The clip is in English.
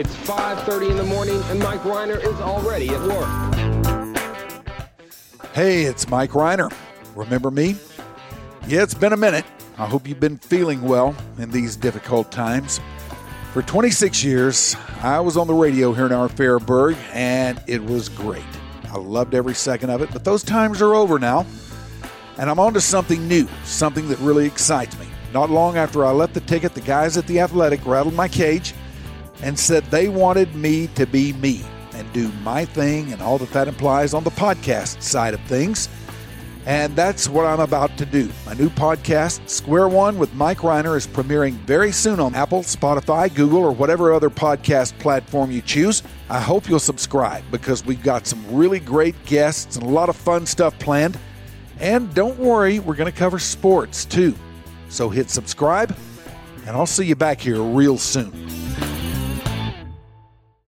5.30 in the morning, and Mike Rhyner is already at work. Hey, it's Mike Rhyner. Remember me? Yeah, it's been a minute. I hope you've been feeling well in these difficult times. For 26 years, I was on the radio here in our Fairburg, and it was great. I loved every second of it, but those times are over now. And I'm on to something new, something that really excites me. Not long after I left the ticket, the guys at the Athletic rattled my cage and said they wanted me to be me and do my thing and all that that implies on the podcast side of things. And that's what I'm about to do. My new podcast, Square One with Mike Rhyner, is premiering very soon on Apple, Spotify, Google, or whatever other podcast platform you choose. I hope you'll subscribe because we've got some really great guests and a lot of fun stuff planned. And don't worry, we're going to cover sports too. So hit subscribe, and I'll see you back here real soon.